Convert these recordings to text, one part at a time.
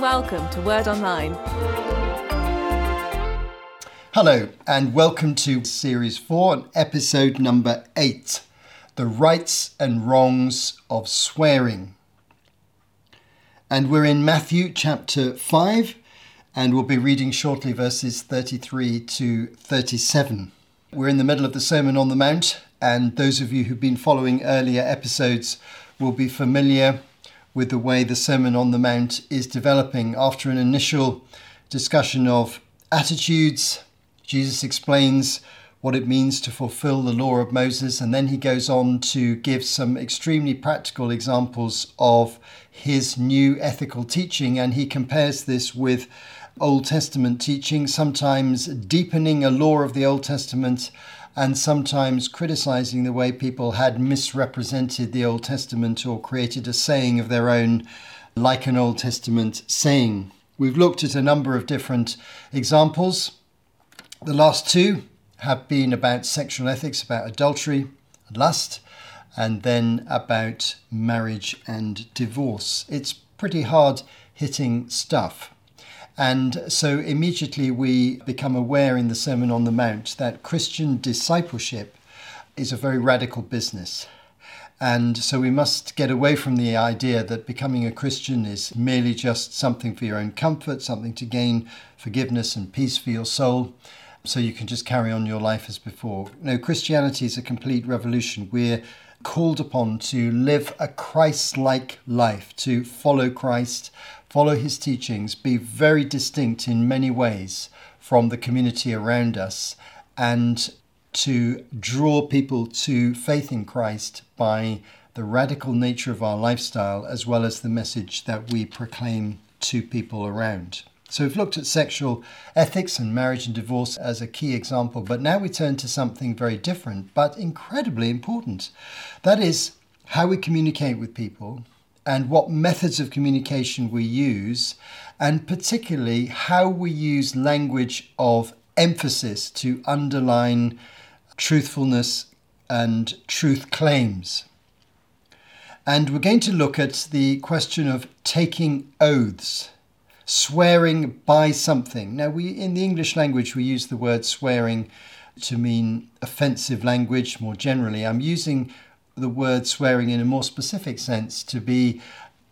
and welcome to Word Online. Hello, and welcome to Series 4, episode number 8 The Rights and Wrongs of Swearing. And we're in Matthew chapter 5, and we'll be reading shortly verses 33 to 37. We're in the middle of the Sermon on the Mount, and those of you who've been following earlier episodes will be familiar with the way the Sermon on the Mount is developing. After an initial discussion of attitudes, Jesus explains what it means to fulfill the law of Moses, and then he goes on to give some extremely practical examples of his new ethical teaching, and he compares this with Old Testament teaching, sometimes deepening a law of the Old Testament and sometimes criticizing the way people had misrepresented the Old Testament or created a saying of their own, like an Old Testament saying. We've looked at a number of different examples. The last two have been about sexual ethics, about adultery, lust, and then about marriage and divorce. It's pretty hard hitting stuff. And so immediately we become aware in the Sermon on the Mount that Christian discipleship is a very radical business. And so we must get away from the idea that becoming a Christian is merely just something for your own comfort, something to gain forgiveness and peace for your soul, so you can just carry on your life as before. No, Christianity is a complete revolution. We're called upon to live a Christ like life, to follow Christ, follow his teachings, be very distinct in many ways from the community around us, and to draw people to faith in Christ by the radical nature of our lifestyle as well as the message that we proclaim to people around. So we've looked at sexual ethics and marriage and divorce as a key example, but now we turn to something very different but incredibly important. That is how we communicate with people and what methods of communication we use, and particularly how we use language of emphasis to underline truthfulness and truth claims. And we're going to look at the question of taking oaths, swearing by something. Now, we in the English language we use the word swearing to mean offensive language more generally. I'm using the word swearing in a more specific sense to be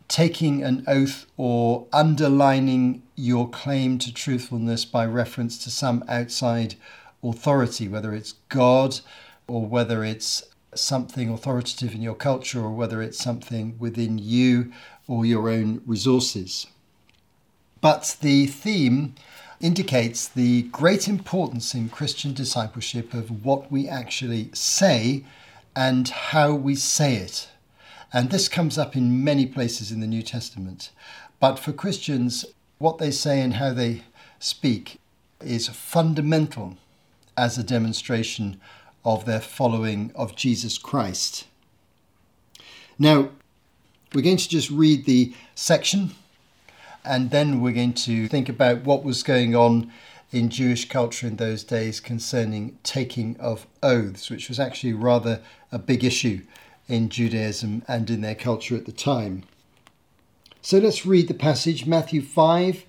taking an oath or underlining your claim to truthfulness by reference to some outside authority, whether it's God or whether it's something authoritative in your culture or whether it's something within you or your own resources. But the theme indicates the great importance in Christian discipleship of what we actually say and how we say it. And this comes up in many places in the New Testament. But for Christians, what they say and how they speak is fundamental as a demonstration of their following of Jesus Christ. Now, we're going to just read the section and then we're going to think about what was going on in Jewish culture in those days concerning taking of oaths, which was actually rather a big issue in Judaism and in their culture at the time. So let's read the passage Matthew 5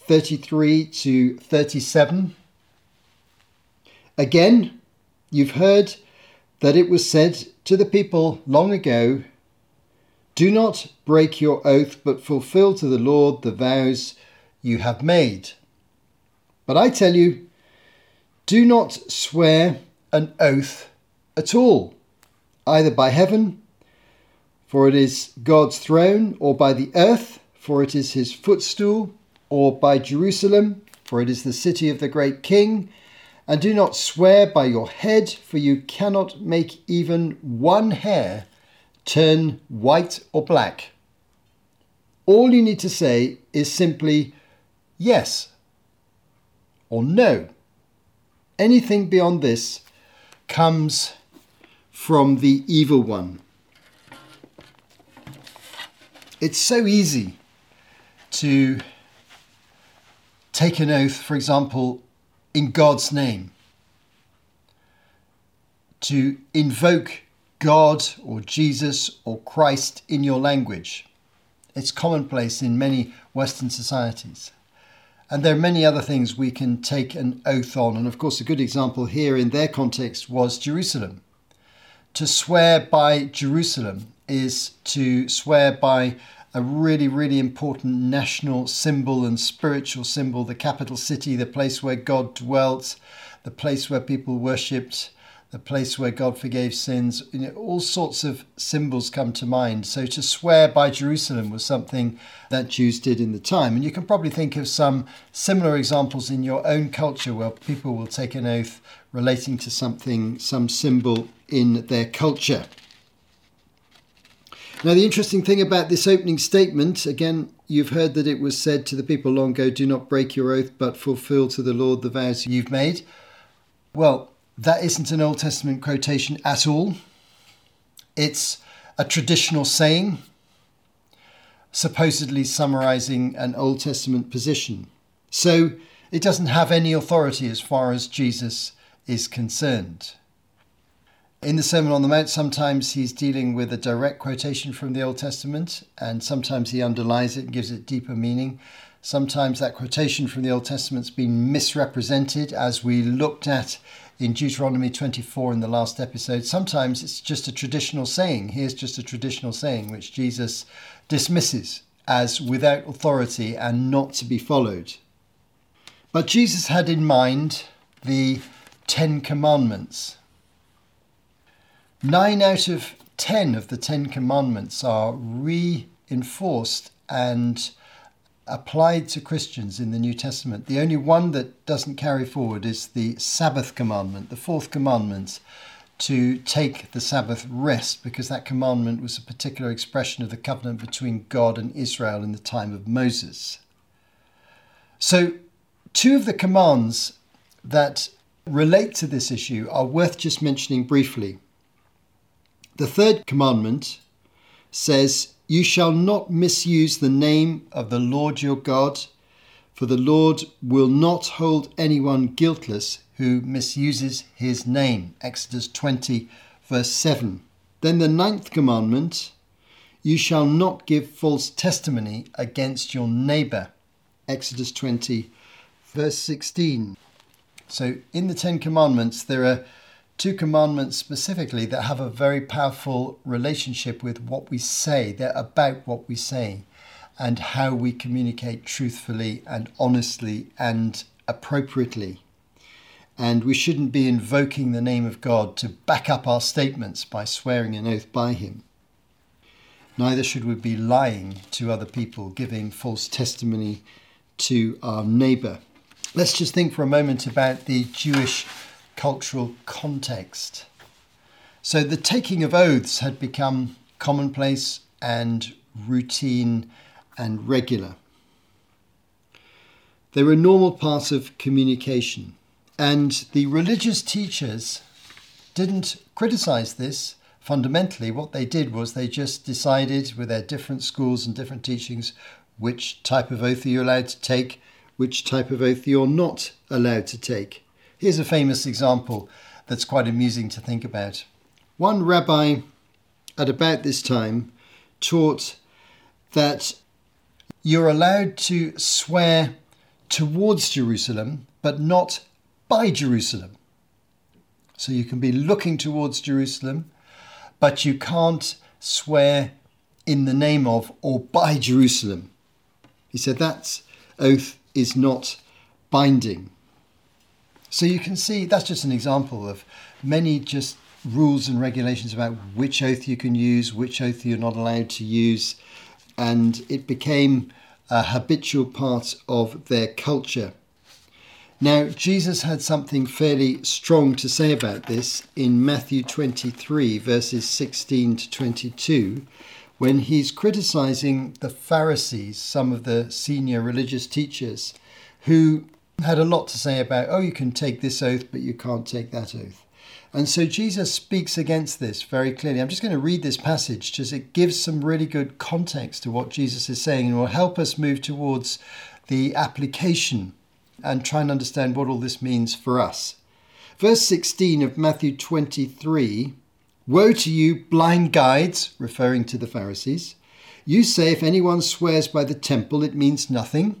33 to 37. Again, you've heard that it was said to the people long ago Do not break your oath, but fulfill to the Lord the vows you have made. But I tell you, do not swear an oath at all, either by heaven, for it is God's throne, or by the earth, for it is his footstool, or by Jerusalem, for it is the city of the great king. And do not swear by your head, for you cannot make even one hair turn white or black. All you need to say is simply yes or no. Anything beyond this comes from the evil one. It's so easy to take an oath, for example, in God's name, to invoke God or Jesus or Christ in your language. It's commonplace in many Western societies. And there are many other things we can take an oath on. And of course, a good example here in their context was Jerusalem. To swear by Jerusalem is to swear by a really, really important national symbol and spiritual symbol, the capital city, the place where God dwelt, the place where people worshipped, the place where God forgave sins. You know, all sorts of symbols come to mind. So to swear by Jerusalem was something that Jews did in the time. And you can probably think of some similar examples in your own culture where people will take an oath relating to something, some symbol in their culture. Now, the interesting thing about this opening statement, again, you've heard that it was said to the people long ago, do not break your oath, but fulfill to the Lord the vows you've made. Well, that isn't an Old Testament quotation at all. It's a traditional saying, supposedly summarizing an Old Testament position. So it doesn't have any authority as far as Jesus is concerned. In the Sermon on the Mount, sometimes he's dealing with a direct quotation from the Old Testament, and sometimes he underlies it and gives it deeper meaning. Sometimes that quotation from the Old Testament's been misrepresented, as we looked at in Deuteronomy 24 in the last episode. Sometimes it's just a traditional saying. Here's just a traditional saying which Jesus dismisses as without authority and not to be followed. But Jesus had in mind the Ten Commandments. Nine out of ten of the Ten Commandments are reinforced and applied to Christians in the New Testament. The only one that doesn't carry forward is the Sabbath commandment, the fourth commandment to take the Sabbath rest, because that commandment was a particular expression of the covenant between God and Israel in the time of Moses. So, two of the commands that relate to this issue are worth just mentioning briefly. The third commandment says, you shall not misuse the name of the Lord your God, for the Lord will not hold anyone guiltless who misuses his name. Exodus 20, verse 7. Then the ninth commandment you shall not give false testimony against your neighbor. Exodus 20, verse 16. So in the Ten Commandments, there are two commandments specifically that have a very powerful relationship with what we say. They're about what we say and how we communicate truthfully and honestly and appropriately. And we shouldn't be invoking the name of God to back up our statements by swearing an oath by Him. Neither should we be lying to other people, giving false testimony to our neighbour. Let's just think for a moment about the Jewish cultural context. So the taking of oaths had become commonplace and routine and regular. They were a normal part of communication, and the religious teachers didn't criticize this. Fundamentally, what they did was they just decided, with their different schools and different teachings, which type of oath are you allowed to take, which type of oath you're not allowed to take. Here's a famous example that's quite amusing to think about. One rabbi at about this time taught that you're allowed to swear towards Jerusalem, but not by Jerusalem. So you can be looking towards Jerusalem, but you can't swear in the name of or by Jerusalem. He said that oath is not binding. So you can see that's just an example of many just rules and regulations about which oath you can use, which oath you're not allowed to use, and it became a habitual part of their culture. Now, Jesus had something fairly strong to say about this in Matthew 23, verses 16 to 22, when he's criticizing the Pharisees, some of the senior religious teachers, who had a lot to say about, oh, you can take this oath, but you can't take that oath. And so Jesus speaks against this very clearly. I'm just going to read this passage because it gives some really good context to what Jesus is saying and will help us move towards the application and try and understand what all this means for us. Verse 16 of Matthew 23 Woe to you, blind guides, referring to the Pharisees! You say if anyone swears by the temple, it means nothing.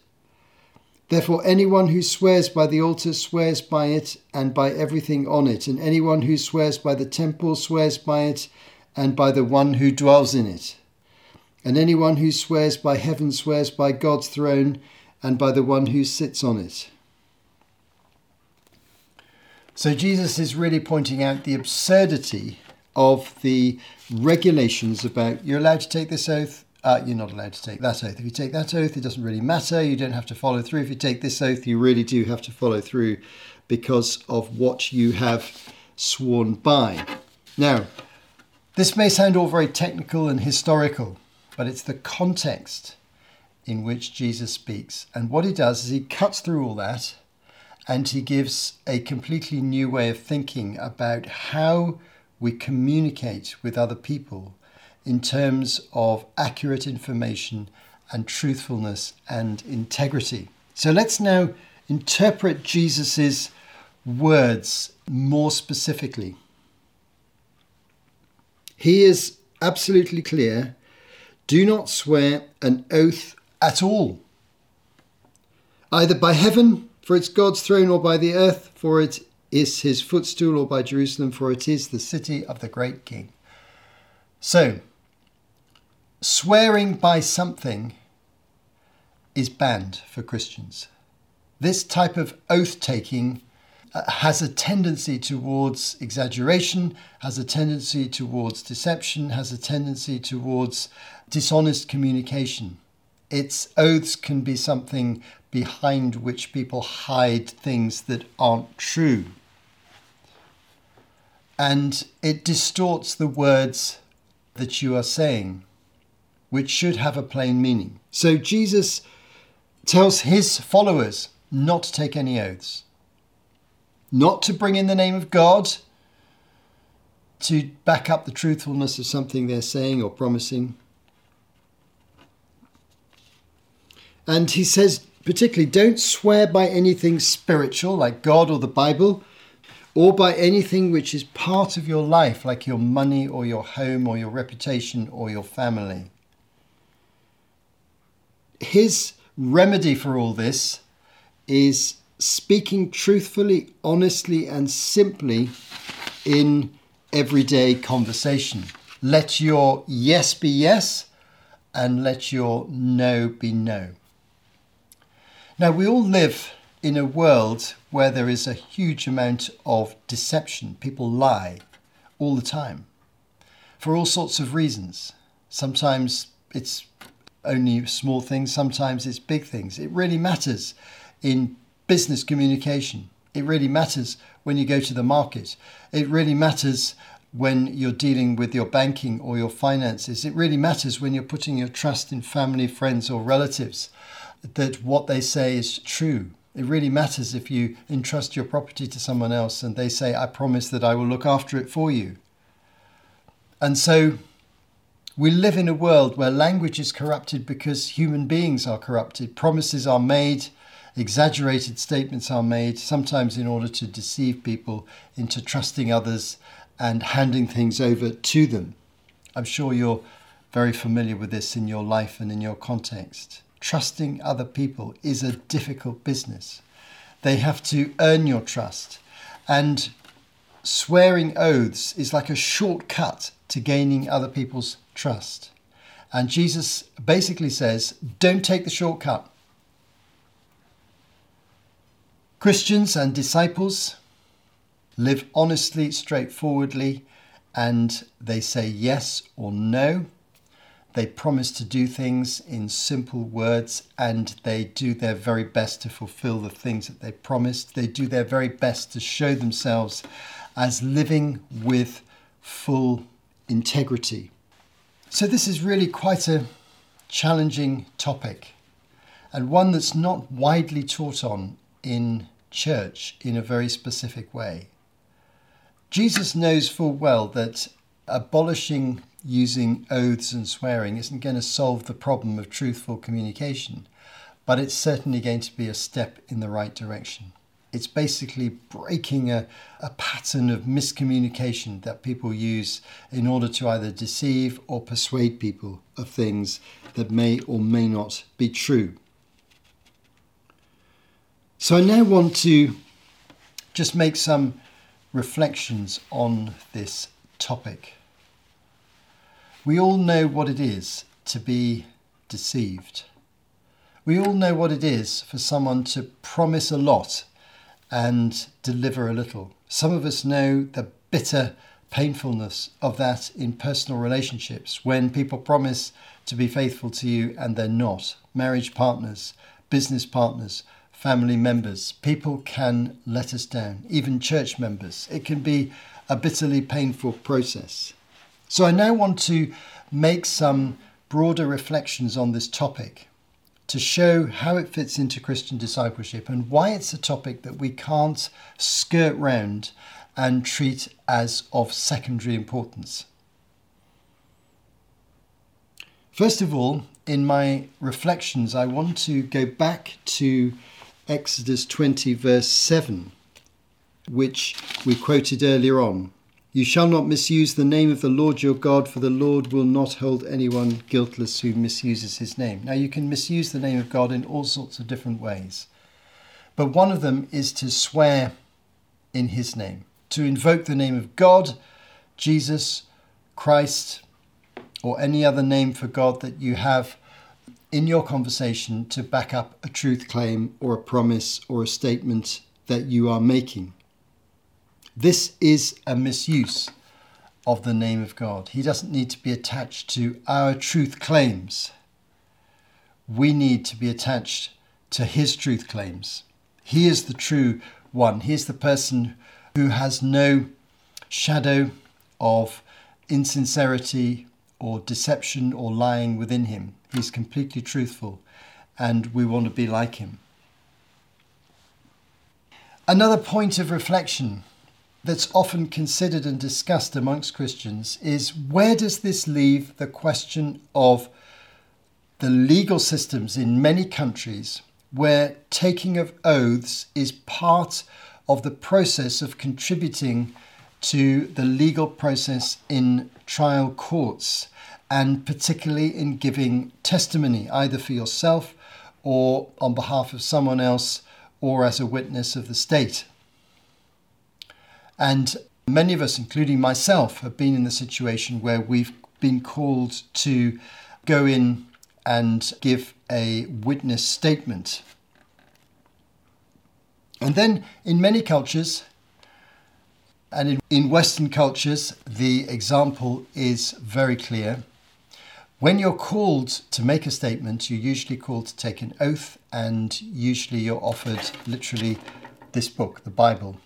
Therefore, anyone who swears by the altar swears by it and by everything on it, and anyone who swears by the temple swears by it and by the one who dwells in it. And anyone who swears by heaven swears by God's throne and by the one who sits on it. So Jesus is really pointing out the absurdity of the regulations about you're allowed to take this oath, uh, you're not allowed to take that oath. If you take that oath, it doesn't really matter. You don't have to follow through. If you take this oath, you really do have to follow through because of what you have sworn by. Now, this may sound all very technical and historical, but it's the context in which Jesus speaks. And what he does is he cuts through all that and he gives a completely new way of thinking about how we communicate with other people in terms of accurate information and truthfulness and integrity. So let's now interpret Jesus' words more specifically. He is absolutely clear do not swear an oath at all, either by heaven, for it's God's throne, or by the earth, for it is his footstool, or by Jerusalem, for it is the city of the great king. So, swearing by something is banned for Christians. This type of oath taking uh, has a tendency towards exaggeration, has a tendency towards deception, has a tendency towards dishonest communication. Its oaths can be something behind which people hide things that aren't true. And it distorts the words that you are saying which should have a plain meaning. So Jesus tells his followers not to take any oaths, not to bring in the name of God to back up the truthfulness of something they're saying or promising. And he says, particularly, don't swear by anything spiritual like God or the Bible, or by anything which is part of your life like your money or your home or your reputation or your family his remedy for all this is speaking truthfully, honestly, and simply in everyday conversation. Let your yes be yes and let your no be no. Now, we all live in a world where there is a huge amount of deception. People lie all the time for all sorts of reasons. Sometimes it's only small things, sometimes it's big things. It really matters in business communication. It really matters when you go to the market. It really matters when you're dealing with your banking or your finances. It really matters when you're putting your trust in family, friends, or relatives that what they say is true. It really matters if you entrust your property to someone else and they say, I promise that I will look after it for you. And so we live in a world where language is corrupted because human beings are corrupted. Promises are made, exaggerated statements are made, sometimes in order to deceive people into trusting others and handing things over to them. I'm sure you're very familiar with this in your life and in your context. Trusting other people is a difficult business. They have to earn your trust. And swearing oaths is like a shortcut to gaining other people's trust. And Jesus basically says, don't take the shortcut. Christians and disciples live honestly, straightforwardly, and they say yes or no. They promise to do things in simple words and they do their very best to fulfill the things that they promised. They do their very best to show themselves as living with full integrity. So, this is really quite a challenging topic. and one that's not widely taught on in church in a very specific way. Jesus knows full well that abolishing using oaths and swearing isn't going to solve the problem of truthful communication, but it's certainly going to be a step in the right direction. It's basically breaking a, a pattern of miscommunication that people use in order to either deceive or persuade people of things that may or may not be true. So I now want to just make some reflections on this topic. We all know what it is to be deceived. We all know what it is for someone to promise a lot and deliver a little. Some of us know the bitter painfulness of that in personal relationships when people promise to be faithful to you and they're not. Marriage partners, business partners, family members. People can let us down, even church members. It can be a bitterly painful process. So I now want to make some broader reflections on this topic to show how it fits into Christian discipleship and why it's a topic that we can't skirt round and treat as of secondary importance. First of all, in my reflections, I want to go back to Exodus 20, verse 7, which we quoted earlier on. You shall not misuse the name of the Lord your God, for the Lord will not hold anyone guiltless who misuses his name. Now, you can misuse the name of God in all sorts of different ways, but one of them is to swear in his name, to invoke the name of God, Jesus, Christ, or any other name for God that you have in your conversation to back up a truth claim or a promise or a statement that you are making. This is a misuse of the name of God. He doesn't need to be attached to our truth claims. We need to be attached to His truth claims. He is the true one. He is the person who has no shadow of insincerity or deception or lying within him. He's completely truthful, and we want to be like him. Another point of reflection that's often considered and discussed amongst Christians is where does this leave the question of the legal systems in many countries where taking of oaths is part of the process of contributing to the legal process in trial courts, and particularly in giving testimony, either for yourself or on behalf of someone else or as a witness of the state. And many of us, including myself, have been in the situation where we've been called to go in and give a witness statement. And then in many cultures, and in, in Western cultures, the example is very clear. When you're called to make a statement, you're usually called to take an oath, and usually you're offered literally this book, the Bible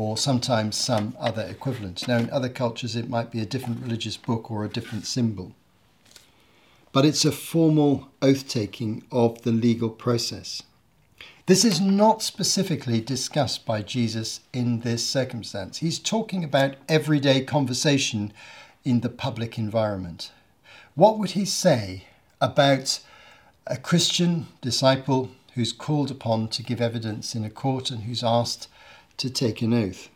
or sometimes some other equivalent. Now, in other cultures, it might be a different religious book or a different symbol. But it's a formal oath taking of the legal process. This is not specifically discussed by Jesus in this circumstance. He's talking about everyday conversation in the public environment. What would he say about a Christian disciple who's called upon to give evidence in a court and who's asked to take an oath?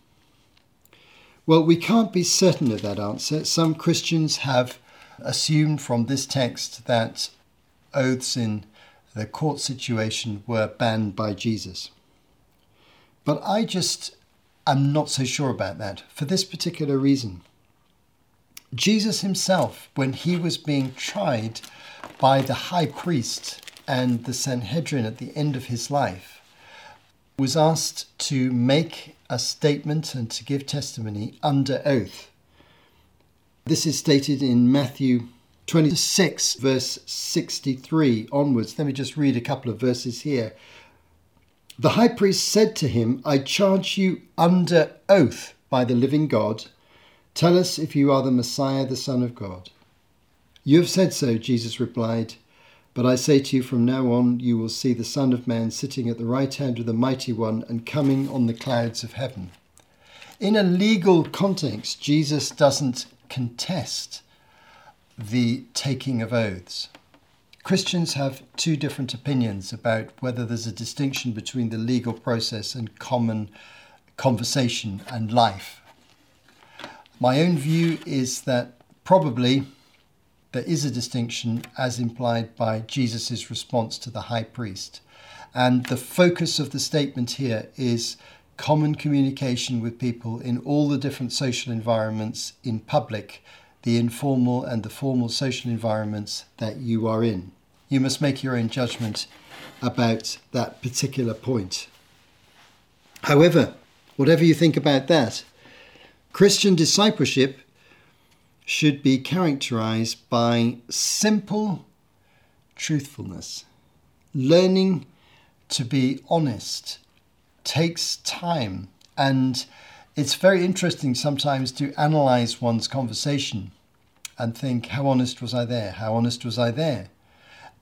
Well, we can't be certain of that answer. Some Christians have assumed from this text that oaths in the court situation were banned by Jesus. But I just am not so sure about that for this particular reason. Jesus himself, when he was being tried by the high priest and the Sanhedrin at the end of his life, was asked to make a statement and to give testimony under oath. This is stated in Matthew 26, verse 63 onwards. Let me just read a couple of verses here. The high priest said to him, I charge you under oath by the living God, tell us if you are the Messiah, the Son of God. You have said so, Jesus replied. But I say to you, from now on, you will see the Son of Man sitting at the right hand of the Mighty One and coming on the clouds of heaven. In a legal context, Jesus doesn't contest the taking of oaths. Christians have two different opinions about whether there's a distinction between the legal process and common conversation and life. My own view is that probably there is a distinction as implied by Jesus' response to the high priest. And the focus of the statement here is common communication with people in all the different social environments in public, the informal and the formal social environments that you are in. You must make your own judgment about that particular point. However, whatever you think about that, Christian discipleship should be characterized by simple truthfulness. Learning to be honest takes time, and it's very interesting sometimes to analyze one's conversation and think, how honest was I there? How honest was I there?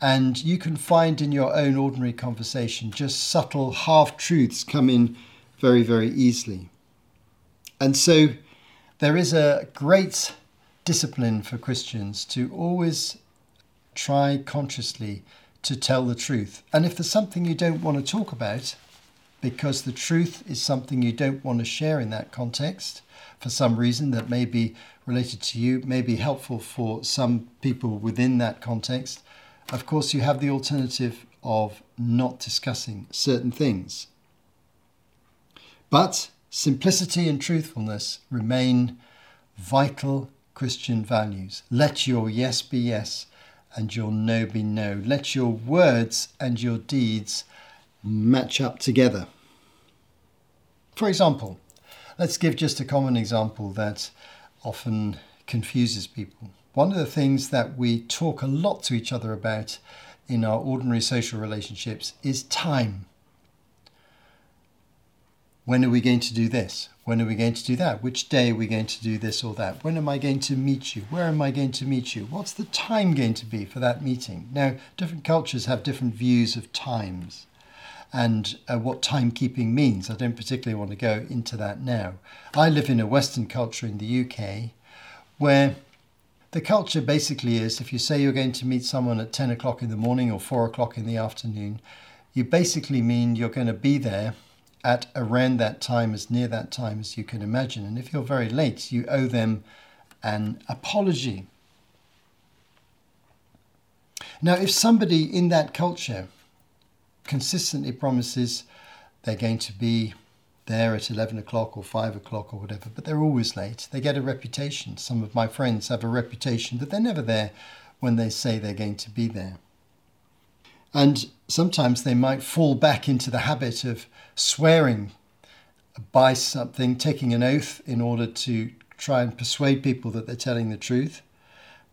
And you can find in your own ordinary conversation just subtle half truths come in very, very easily. And so there is a great discipline for Christians to always try consciously to tell the truth. And if there's something you don't want to talk about, because the truth is something you don't want to share in that context for some reason that may be related to you, may be helpful for some people within that context, of course, you have the alternative of not discussing certain things. But simplicity and truthfulness remain vital Christian values. Let your yes be yes and your no be no. Let your words and your deeds match up together. For example, let's give just a common example that often confuses people. One of the things that we talk a lot to each other about in our ordinary social relationships is time. When are we going to do this? When are we going to do that? Which day are we going to do this or that? When am I going to meet you? Where am I going to meet you? What's the time going to be for that meeting? Now, different cultures have different views of times and uh, what timekeeping means. I don't particularly want to go into that now. I live in a Western culture in the UK where the culture basically is if you say you're going to meet someone at 10 o'clock in the morning or 4 o'clock in the afternoon, you basically mean you're going to be there at around that time, as near that time as you can imagine. And if you're very late, you owe them an apology. Now, if somebody in that culture consistently promises they're going to be there at 11 o'clock or 5 o'clock or whatever, but they're always late, they get a reputation. Some of my friends have a reputation that they're never there when they say they're going to be there. And sometimes they might fall back into the habit of swearing by something, taking an oath in order to try and persuade people that they're telling the truth.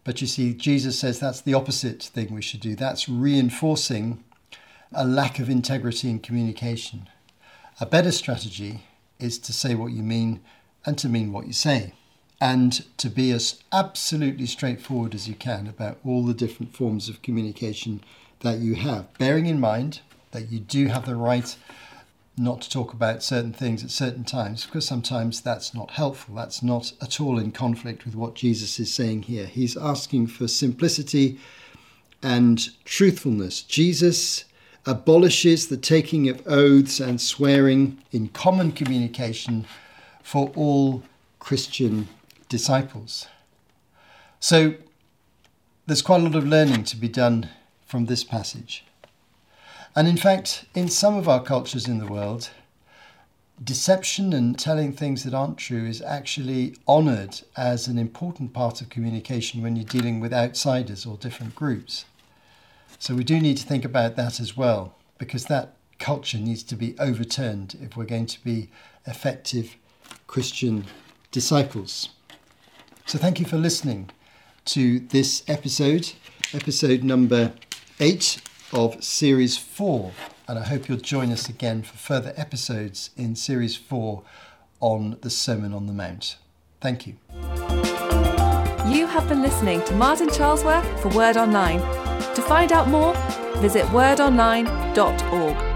But you see, Jesus says that's the opposite thing we should do. That's reinforcing a lack of integrity in communication. A better strategy is to say what you mean and to mean what you say, and to be as absolutely straightforward as you can about all the different forms of communication that you have, bearing in mind that you do have the right not to talk about certain things at certain times, because sometimes that's not helpful. That's not at all in conflict with what Jesus is saying here. He's asking for simplicity and truthfulness. Jesus abolishes the taking of oaths and swearing in common communication for all Christian disciples. So there's quite a lot of learning to be done from this passage. And in fact, in some of our cultures in the world, deception and telling things that aren't true is actually honored as an important part of communication when you're dealing with outsiders or different groups. So we do need to think about that as well, because that culture needs to be overturned if we're going to be effective Christian disciples. So thank you for listening to this episode, episode number eight of series four. And I hope you'll join us again for further episodes in series four on the Sermon on the Mount. Thank you. You have been listening to Martin Charlesworth for Word Online. To find out more, visit wordonline.org.